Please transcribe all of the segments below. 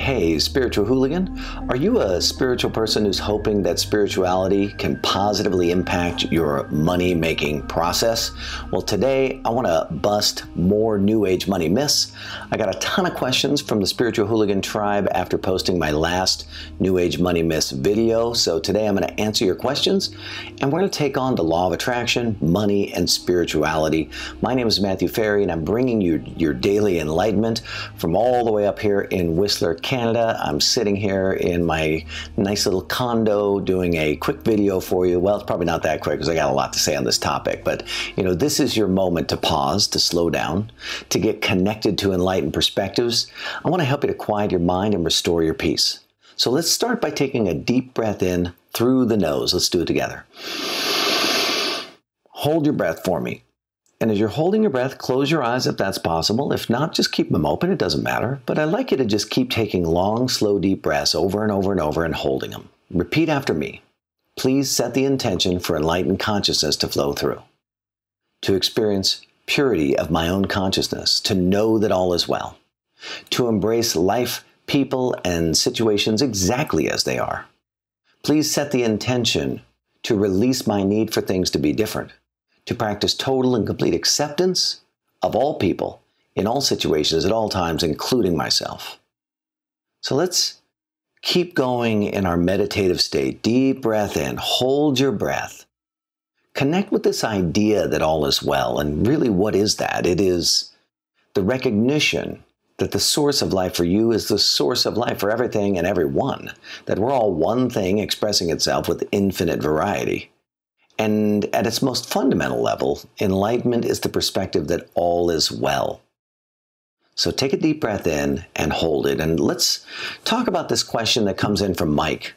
Hey, spiritual hooligan. Are you a spiritual person who's hoping that spirituality can positively impact your money making process? Well, today I want to bust more New Age money myths. I got a ton of questions from the spiritual hooligan tribe after posting my last New Age money myths video. So today I'm going to answer your questions and we're going to take on the law of attraction, money, and spirituality. My name is Matthew Ferry and I'm bringing you your daily enlightenment from all the way up here in Whistler. Canada. I'm sitting here in my nice little condo doing a quick video for you. Well, it's probably not that quick because I got a lot to say on this topic, but you know, this is your moment to pause, to slow down, to get connected to enlightened perspectives. I want to help you to quiet your mind and restore your peace. So let's start by taking a deep breath in through the nose. Let's do it together. Hold your breath for me. And as you're holding your breath, close your eyes if that's possible. If not, just keep them open. It doesn't matter. But I'd like you to just keep taking long, slow, deep breaths over and over and over and holding them. Repeat after me. Please set the intention for enlightened consciousness to flow through, to experience purity of my own consciousness, to know that all is well, to embrace life, people, and situations exactly as they are. Please set the intention to release my need for things to be different to practice total and complete acceptance of all people in all situations at all times, including myself. So let's keep going in our meditative state. Deep breath in, hold your breath. Connect with this idea that all is well. And really, what is that? It is the recognition that the source of life for you is the source of life for everything and everyone, that we're all one thing expressing itself with infinite variety. And at its most fundamental level, enlightenment is the perspective that all is well. So take a deep breath in and hold it. And let's talk about this question that comes in from Mike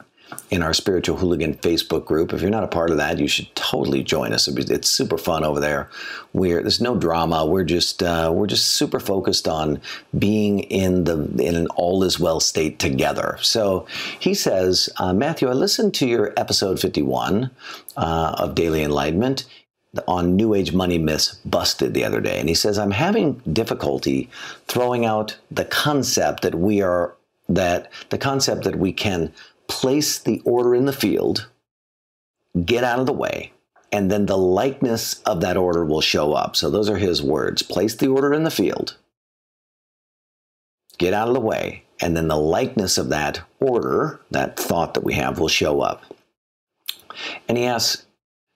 in our Spiritual Hooligan Facebook group. If you're not a part of that, you should totally join us. It's super fun over there. We're there's no drama. We're just uh, we're just super focused on being in the in an all is well state together. So he says, uh, Matthew, I listened to your episode 51 uh, of Daily Enlightenment on New Age money myths busted the other day, and he says I'm having difficulty throwing out the concept that we are that the concept that we can place the order in the field, get out of the way, and then the likeness of that order will show up. So those are his words. Place the order in the field, get out of the way, and then the likeness of that order, that thought that we have, will show up. And he asks,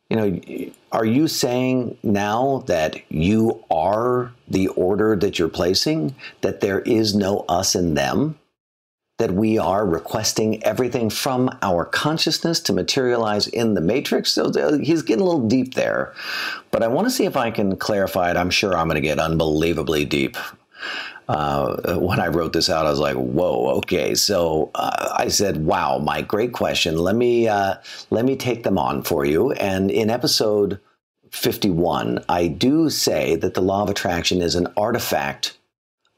you know, are you saying now that you are the order that you're placing, that there is no us and them? That we are requesting everything from our consciousness to materialize in the matrix. So he's getting a little deep there. But I want to see if I can clarify it. I'm sure I'm going to get unbelievably deep. Uh, when I wrote this out, I was like, "Whoa, okay." So uh, I said, "Wow, my great question. Let me uh, let me take them on for you." And in episode 51, I do say that the law of attraction is an artifact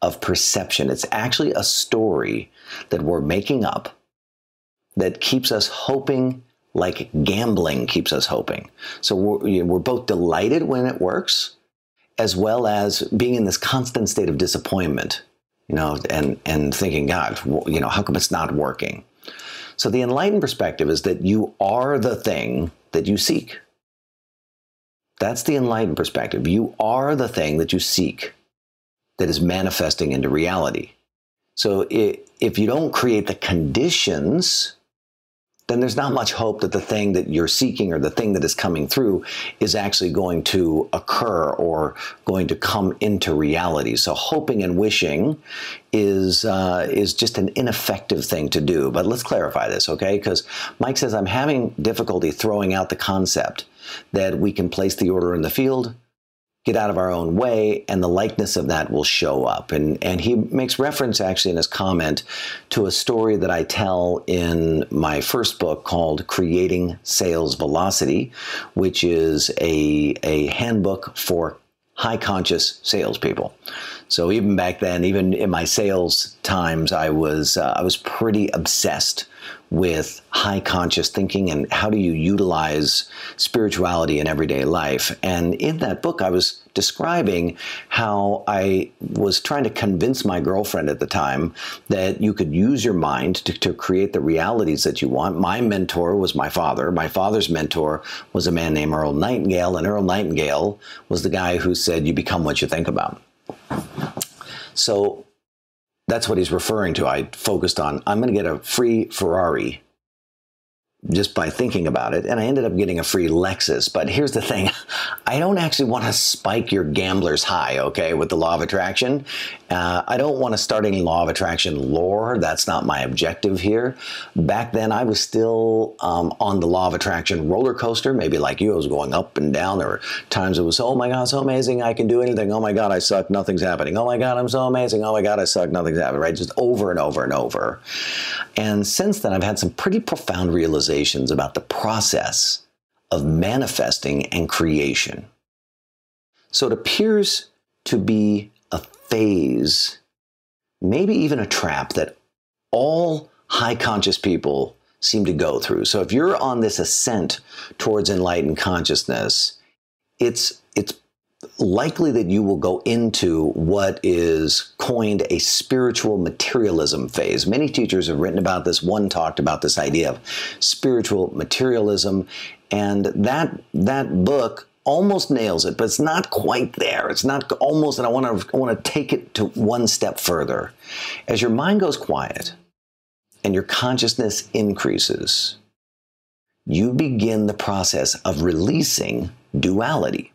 of perception. It's actually a story that we're making up that keeps us hoping like gambling keeps us hoping. So we're, we're both delighted when it works, as well as being in this constant state of disappointment, you know, and, and thinking, God, you know, how come it's not working? So the enlightened perspective is that you are the thing that you seek. That's the enlightened perspective. You are the thing that you seek that is manifesting into reality. So if you don't create the conditions, then there's not much hope that the thing that you're seeking or the thing that is coming through is actually going to occur or going to come into reality. So hoping and wishing is uh, is just an ineffective thing to do. But let's clarify this, okay? Because Mike says I'm having difficulty throwing out the concept that we can place the order in the field get out of our own way, and the likeness of that will show up. And, and he makes reference actually in his comment to a story that I tell in my first book called Creating Sales Velocity, which is a, a handbook for high conscious salespeople. So even back then, even in my sales times, I was uh, I was pretty obsessed with high conscious thinking and how do you utilize spirituality in everyday life. And in that book, I was describing how I was trying to convince my girlfriend at the time that you could use your mind to, to create the realities that you want. My mentor was my father. My father's mentor was a man named Earl Nightingale, and Earl Nightingale was the guy who said, You become what you think about. So that's what he's referring to. I focused on, I'm going to get a free Ferrari just by thinking about it. And I ended up getting a free Lexus. But here's the thing I don't actually want to spike your gambler's high, okay, with the law of attraction. Uh, I don't want to start any law of attraction lore. That's not my objective here. Back then, I was still um, on the law of attraction roller coaster, maybe like you. I was going up and down. There were times it was, oh my God, so amazing. I can do anything. Oh my God, I suck. Nothing's happening. Oh my God, I'm so amazing. Oh my God, I suck. Nothing's happening, right? Just over and over and over. And since then, I've had some pretty profound realizations about the process of manifesting and creation. So it appears to be a phase, maybe even a trap that all high conscious people seem to go through. So if you're on this ascent towards enlightened consciousness, it's it's likely that you will go into what is coined a spiritual materialism phase. Many teachers have written about this. One talked about this idea of spiritual materialism, and that that book almost nails it, but it's not quite there. It's not almost, and I want to I want to take it to one step further. As your mind goes quiet and your consciousness increases, you begin the process of releasing duality.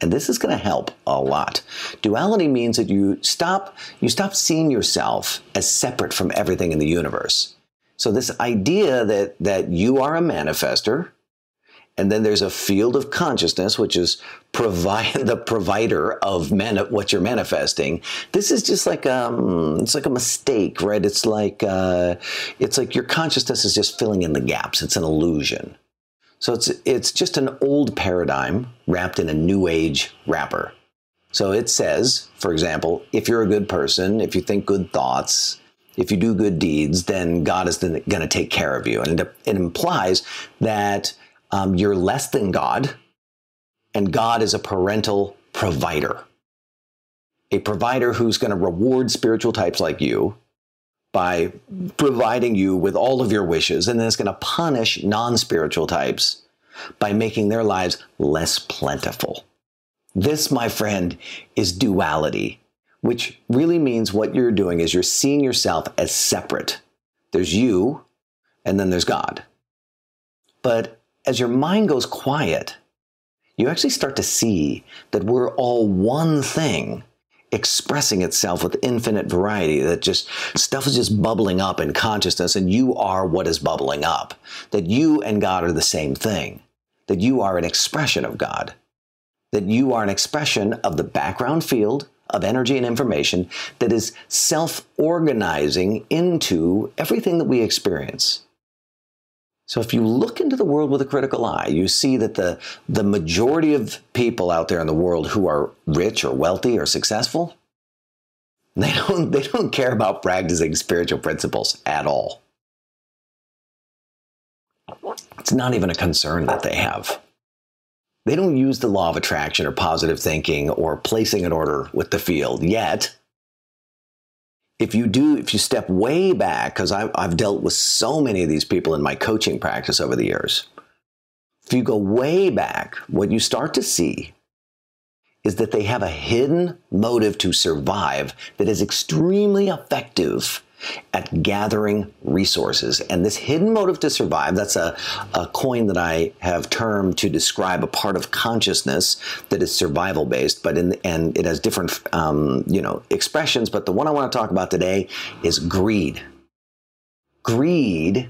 And this is going to help a lot. Duality means that you stop you stop seeing yourself as separate from everything in the universe. So this idea that that you are a manifester, and then there's a field of consciousness, which is provide the provider of mani- what you're manifesting. This is just like um, it's like a mistake, right? It's like uh, it's like your consciousness is just filling in the gaps. It's an illusion. So it's it's just an old paradigm wrapped in a new age wrapper. So it says, for example, if you're a good person, if you think good thoughts, if you do good deeds, then God is going to take care of you. And it, implies that um, you're less than God, and God is a parental provider. A provider who's going to reward spiritual types like you by providing you with all of your wishes, and then it's going to punish non spiritual types by making their lives less plentiful. This, my friend, is duality, which really means what you're doing is you're seeing yourself as separate. There's you, and then there's God. But as your mind goes quiet, you actually start to see that we're all one thing expressing itself with infinite variety that just stuff is just bubbling up in consciousness and you are what is bubbling up. That you and god are the same thing. That you are an expression of god. That you are an expression of the background field of energy and information that is self-organizing into everything that we experience so if you look into the world with a critical eye, you see that the, the majority of people out there in the world who are rich or wealthy or successful, they don't, they don't care about practicing spiritual principles at all. It's not even a concern that they have. They don't use the law of attraction or positive thinking or placing an order with the field yet if you do, if you step way back, because I've dealt with so many of these people in my coaching practice over the years, if you go way back, what you start to see is that they have a hidden motive to survive that is extremely effective at gathering resources. And this hidden motive to survive, that's a, a coin that I have termed to describe a part of consciousness that is survival based, but in and it has different um, you know expressions. But the one I want to talk about today is greed. Greed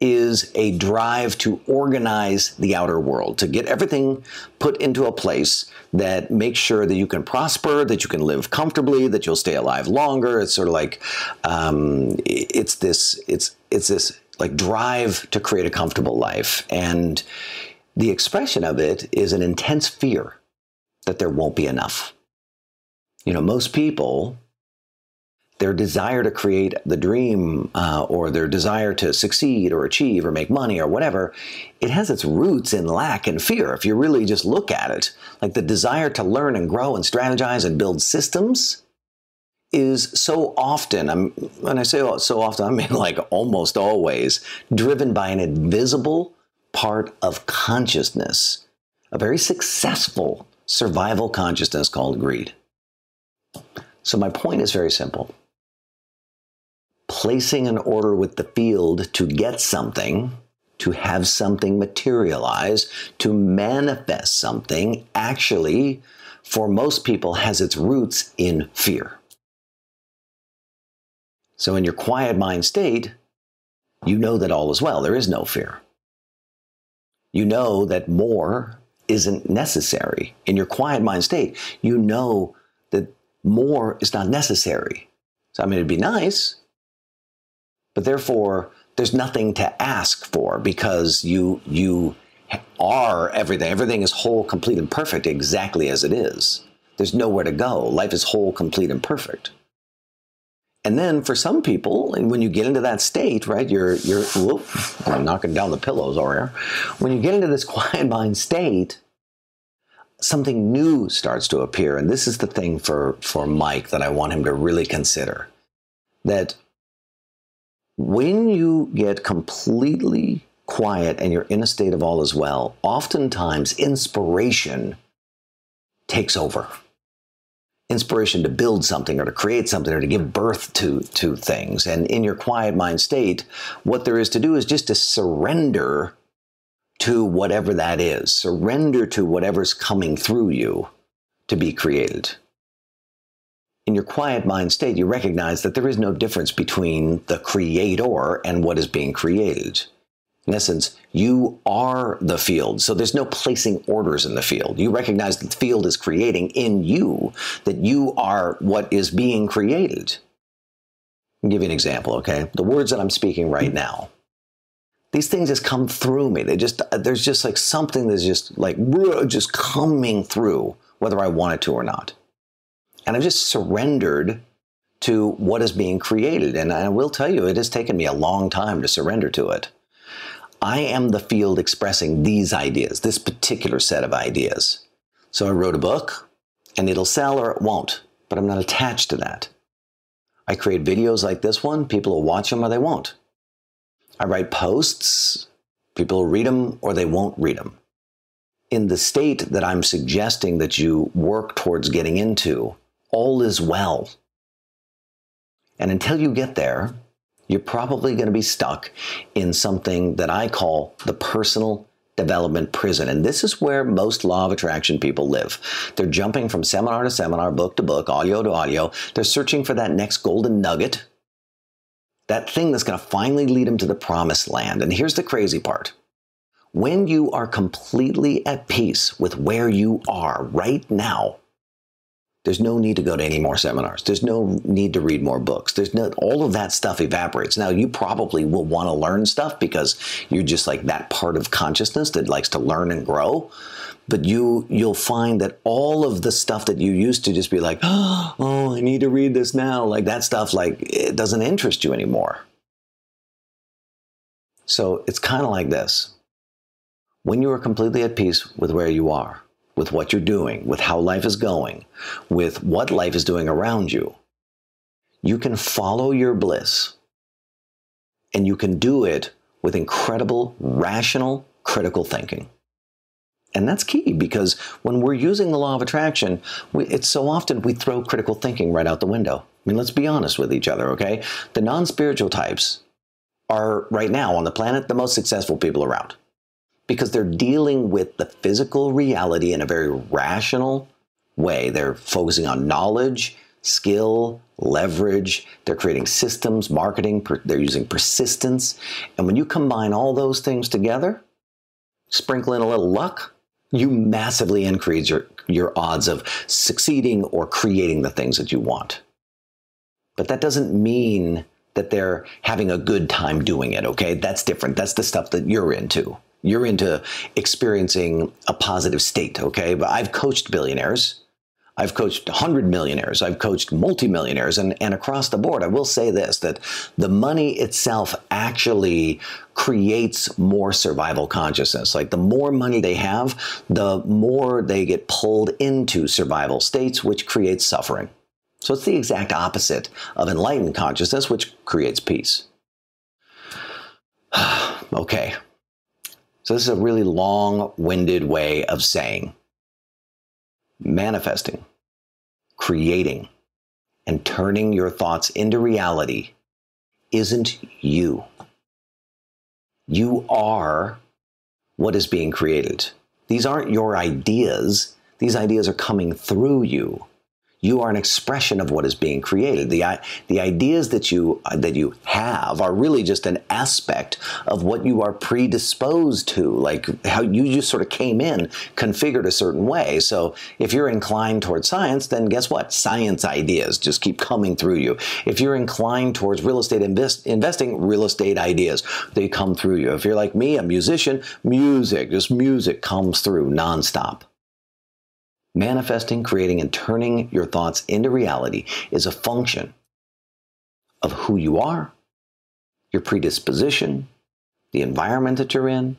is a drive to organize the outer world, to get everything put into a place that makes sure that you can prosper, that you can live comfortably, that you'll stay alive longer. It's sort of like um, it's this it's it's this like drive to create a comfortable life, and the expression of it is an intense fear that there won't be enough. You know, most people, their desire to create the dream uh, or their desire to succeed or achieve or make money or whatever, it has its roots in lack and fear. If you really just look at it, like the desire to learn and grow and strategize and build systems is so often, I'm, when I say so often, I mean like almost always, driven by an invisible part of consciousness, a very successful survival consciousness called greed. So, my point is very simple. Placing an order with the field to get something, to have something materialize, to manifest something, actually, for most people, has its roots in fear. So, in your quiet mind state, you know that all is well. There is no fear. You know that more isn't necessary. In your quiet mind state, you know that more is not necessary. So, I mean, it'd be nice, but therefore, there's nothing to ask for because you, you are everything. Everything is whole, complete, and perfect exactly as it is. There's nowhere to go. Life is whole, complete, and perfect. And then for some people, and when you get into that state, right, you're you're whoop, I'm knocking down the pillows over here. When you get into this quiet mind state, something new starts to appear. And this is the thing for, for Mike that I want him to really consider. That when you get completely quiet and you're in a state of all is well, oftentimes inspiration takes over. Inspiration to build something or to create something or to give birth to to things. And in your quiet mind state what there is to do is just to surrender to whatever that is. Surrender to whatever's coming through you to be created in your quiet mind state you recognize that there is no difference between the creator and what is being created in essence, you are the field. So there's no placing orders in the field. You recognize that the field is creating in you, that you are what is being created. I'll give you an example, okay? The words that I'm speaking right now, these things just come through me. They just, there's just like something that's just like, just coming through, whether I want it to or not. And I've just surrendered to what is being created. And I will tell you, it has taken me a long time to surrender to it. I am the field expressing these ideas, this particular set of ideas. So I wrote a book, and it'll sell or it won't, but I'm not attached to that. I create videos like this one, people will watch them or they won't. I write posts, people will read them or they won't read them. In the state that I'm suggesting that you work towards getting into, all is well. And until you get there, you're probably going to be stuck in something that I call the personal development prison. And this is where most law of attraction people live. They're jumping from seminar to seminar, book to book, audio to audio. They're searching for that next golden nugget, that thing that's going to finally lead them to the promised land. And here's the crazy part. When you are completely at peace with where you are right now, there's no need to go to any more seminars. There's no need to read more books. There's no, all of that stuff evaporates. Now, you probably will want to learn stuff because you're just like that part of consciousness that likes to learn and grow. But you, you'll find that all of the stuff that you used to just be like, oh, I need to read this now, like that stuff, like it doesn't interest you anymore. So it's kind of like this. When you are completely at peace with where you are, with what you're doing, with how life is going, with what life is doing around you, you can follow your bliss. And you can do it with incredible, rational, critical thinking. And that's key because when we're using the law of attraction, we, it's so often we throw critical thinking right out the window. I mean, let's be honest with each other, okay? The non spiritual types are right now on the planet the most successful people around because they're dealing with the physical reality in a very rational way. They're focusing on knowledge, skill, leverage. They're creating systems, marketing, per, they're using persistence. And when you combine all those things together, sprinkle in a little luck, you massively increase your, your odds of succeeding or creating the things that you want. But that doesn't mean that they're having a good time doing it, okay? That's different. That's the stuff that you're into. You're into experiencing a positive state, okay? But I've coached billionaires. I've coached 100 millionaires. I've coached multimillionaires. And, and across the board, I will say this that the money itself actually creates more survival consciousness. Like the more money they have, the more they get pulled into survival states, which creates suffering. So it's the exact opposite of enlightened consciousness, which creates peace. okay. So this is a really long winded way of saying manifesting, creating, and turning your thoughts into reality isn't you. You are what is being created. These aren't your ideas. These ideas are coming through you you are an expression of what is being created. The, the ideas that you, uh, that you have are really just an aspect of what you are predisposed to, like how you just sort of came in configured a certain way. So if you're inclined towards science, then guess what? Science ideas just keep coming through you. If you're inclined towards real estate invest, investing, real estate ideas, they come through you. If you're like me, a musician, music, just music comes through nonstop. Manifesting, creating, and turning your thoughts into reality is a function of who you are, your predisposition, the environment that you're in.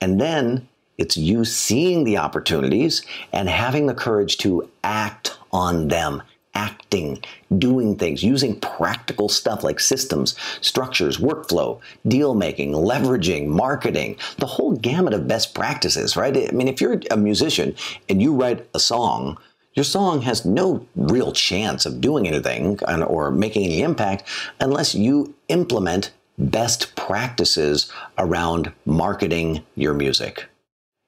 And then it's you seeing the opportunities and having the courage to act on them acting, doing things, using practical stuff like systems, structures, workflow, deal making, leveraging, marketing, the whole gamut of best practices, right? I mean, if you're a musician and you write a song, your song has no real chance of doing anything or making any impact unless you implement best practices around marketing your music.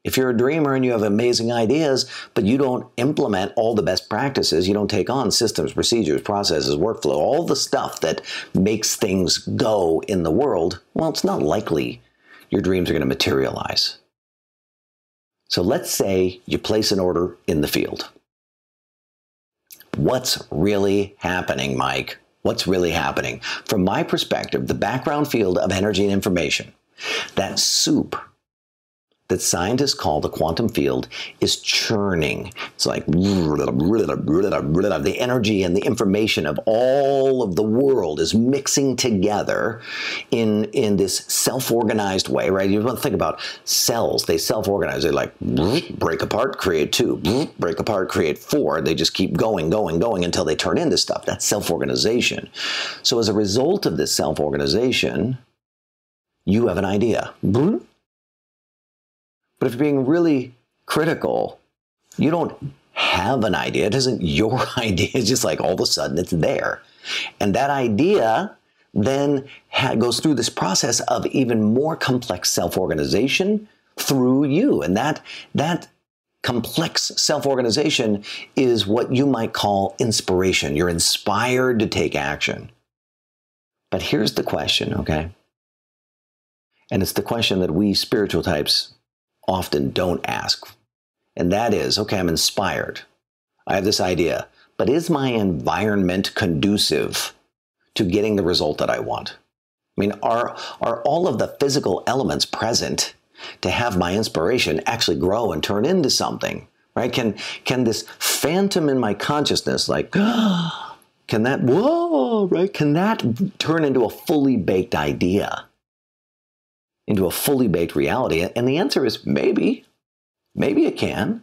If you're a dreamer and you have amazing ideas, but you don't implement all the best practices, you don't take on systems, procedures, processes, workflow, all the stuff that makes things go in the world, well, it's not likely your dreams are going to materialize. So let's say you place an order in the field. What's really happening, Mike? What's really happening? From my perspective, the background field of energy and information, that soup that scientists call the quantum field is churning. It's like the energy and the information of all of the world is mixing together in, in this self-organized way, right? You want to think about cells. They self-organize. They like break apart, create two, break apart, create four. They just keep going, going, going until they turn into stuff. That's self-organization. So as a result of this self-organization, you have an idea. But if you're being really critical, you don't have an idea. It isn't your idea. It's just like all of a sudden it's there. And that idea then goes through this process of even more complex self-organization through you. And that, that complex self-organization is what you might call inspiration. You're inspired to take action. But here's the question, okay? And it's the question that we spiritual types often don't ask. And that is okay, I'm inspired. I have this idea, but is my environment conducive to getting the result that I want? I mean, are, are all of the physical elements present to have my inspiration actually grow and turn into something? Right? Can, can this phantom in my consciousness, like, can that, whoa, right? Can that turn into a fully baked idea? Into a fully baked reality? And the answer is maybe. Maybe it can.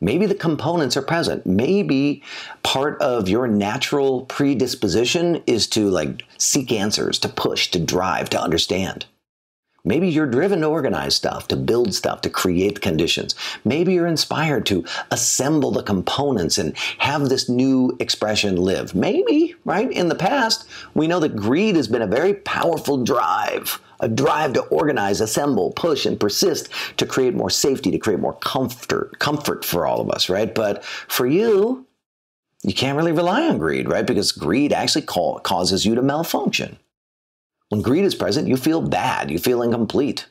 Maybe the components are present. Maybe part of your natural predisposition is to like seek answers, to push, to drive, to understand. Maybe you're driven to organize stuff, to build stuff, to create conditions. Maybe you're inspired to assemble the components and have this new expression live. Maybe, right? In the past, we know that greed has been a very powerful drive, a drive to organize, assemble, push, and persist to create more safety, to create more comfort, comfort for all of us, right? But for you, you can't really rely on greed, right? Because greed actually causes you to malfunction. When greed is present, you feel bad, you feel incomplete.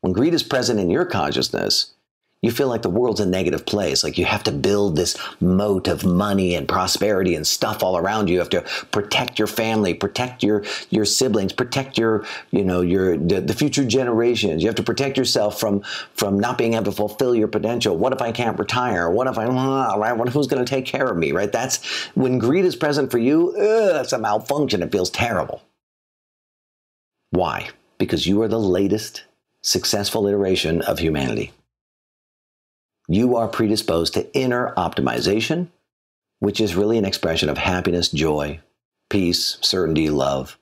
When greed is present in your consciousness, You feel like the world's a negative place. Like you have to build this moat of money and prosperity and stuff all around you. You have to protect your family, protect your your siblings, protect your you know your the, the future generations. You have to protect yourself from from not being able to fulfill your potential. What if I can't retire? What if I right? What, who's going to take care of me? Right? That's when greed is present for you. Ugh, it's a malfunction. It feels terrible. Why? Because you are the latest successful iteration of humanity you are predisposed to inner optimization, which is really an expression of happiness, joy, peace, certainty, love.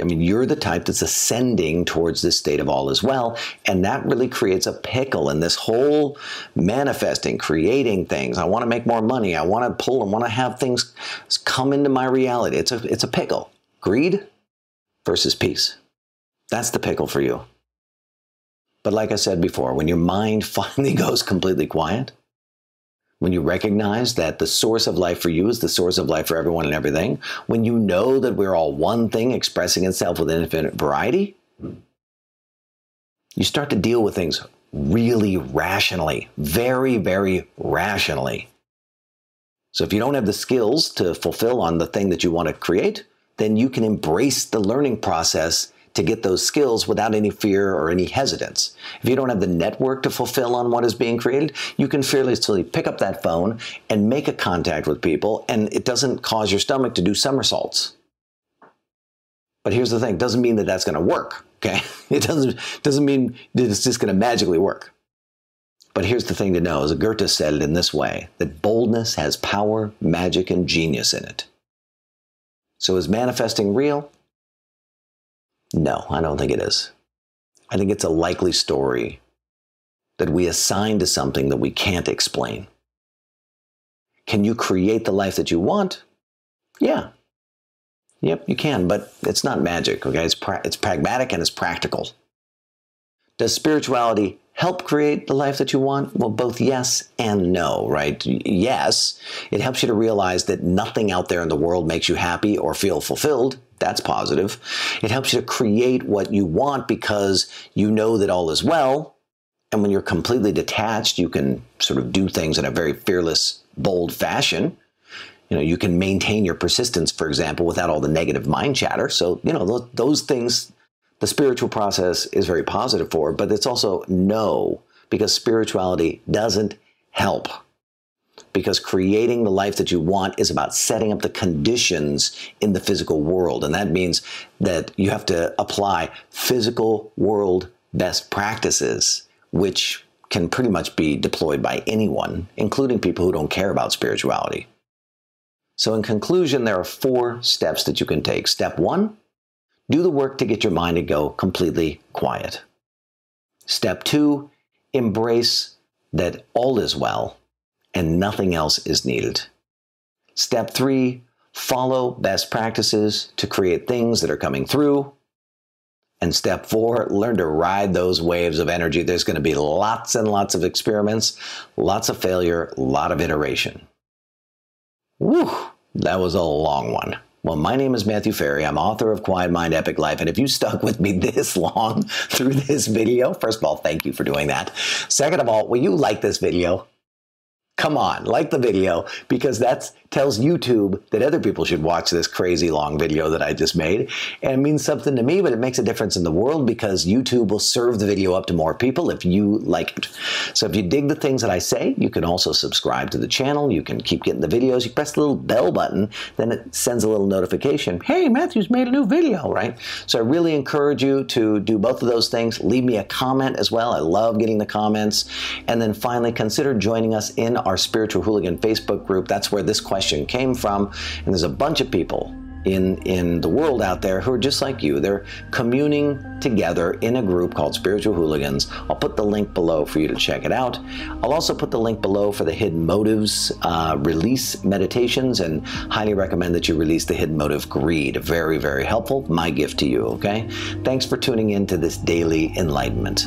I mean, you're the type that's ascending towards this state of all is well. And that really creates a pickle in this whole manifesting, creating things. I want to make more money. I want to pull and want to have things come into my reality. It's a, it's a pickle. Greed versus peace. That's the pickle for you. But like I said before, when your mind finally goes completely quiet, when you recognize that the source of life for you is the source of life for everyone and everything, when you know that we're all one thing expressing itself with infinite variety, you start to deal with things really rationally, very, very rationally. So if you don't have the skills to fulfill on the thing that you want to create, then you can embrace the learning process to get those skills without any fear or any hesitance. If you don't have the network to fulfill on what is being created, you can fearlessly pick up that phone and make a contact with people, and it doesn't cause your stomach to do somersaults. But here's the thing: it doesn't mean that that's going to work. Okay, it doesn't doesn't mean that it's just going to magically work. But here's the thing to know: as Goethe said it in this way, that boldness has power, magic, and genius in it. So is manifesting real? No, I don't think it is. I think it's a likely story that we assign to something that we can't explain. Can you create the life that you want? Yeah. Yep, you can, but it's not magic, okay? It's, pra- it's pragmatic and it's practical. Does spirituality help create the life that you want? Well, both yes and no, right? Yes, it helps you to realize that nothing out there in the world makes you happy or feel fulfilled. That's positive. It helps you to create what you want because you know that all is well. And when you're completely detached, you can sort of do things in a very fearless, bold fashion. You know, you can maintain your persistence, for example, without all the negative mind chatter. So, you know, those, those things, the spiritual process is very positive for, but it's also no, because spirituality doesn't help because creating the life that you want is about setting up the conditions in the physical world. And that means that you have to apply physical world best practices, which can pretty much be deployed by anyone, including people who don't care about spirituality. So, in conclusion, there are four steps that you can take. Step one, do the work to get your mind to go completely quiet. Step two, embrace that all is well and nothing else is needed. Step three, follow best practices to create things that are coming through. And step four, learn to ride those waves of energy. There's going to be lots and lots of experiments, lots of failure, a lot of iteration. Whew, that was a long one. Well, my name is Matthew Ferry. I'm author of Quiet Mind Epic Life. And if you stuck with me this long through this video, first of all, thank you for doing that. Second of all, will you like this video? Come on, like the video because that tells YouTube that other people should watch this crazy long video that I just made. And it means something to me, but it makes a difference in the world because YouTube will serve the video up to more people if you like it. So if you dig the things that I say, you can also subscribe to the channel. You can keep getting the videos. You press the little bell button, then it sends a little notification. Hey, Matthew's made a new video, right? So I really encourage you to do both of those things. Leave me a comment as well. I love getting the comments. And then finally, consider joining us in our Spiritual Hooligan Facebook group. That's where this question came from. And there's a bunch of people in in the world out there who are just like you. They're communing together in a group called Spiritual Hooligans. I'll put the link below for you to check it out. I'll also put the link below for the Hidden Motives uh, release meditations, and highly recommend that you release the Hidden Motive Greed. Very very helpful. My gift to you. Okay. Thanks for tuning in to this daily enlightenment.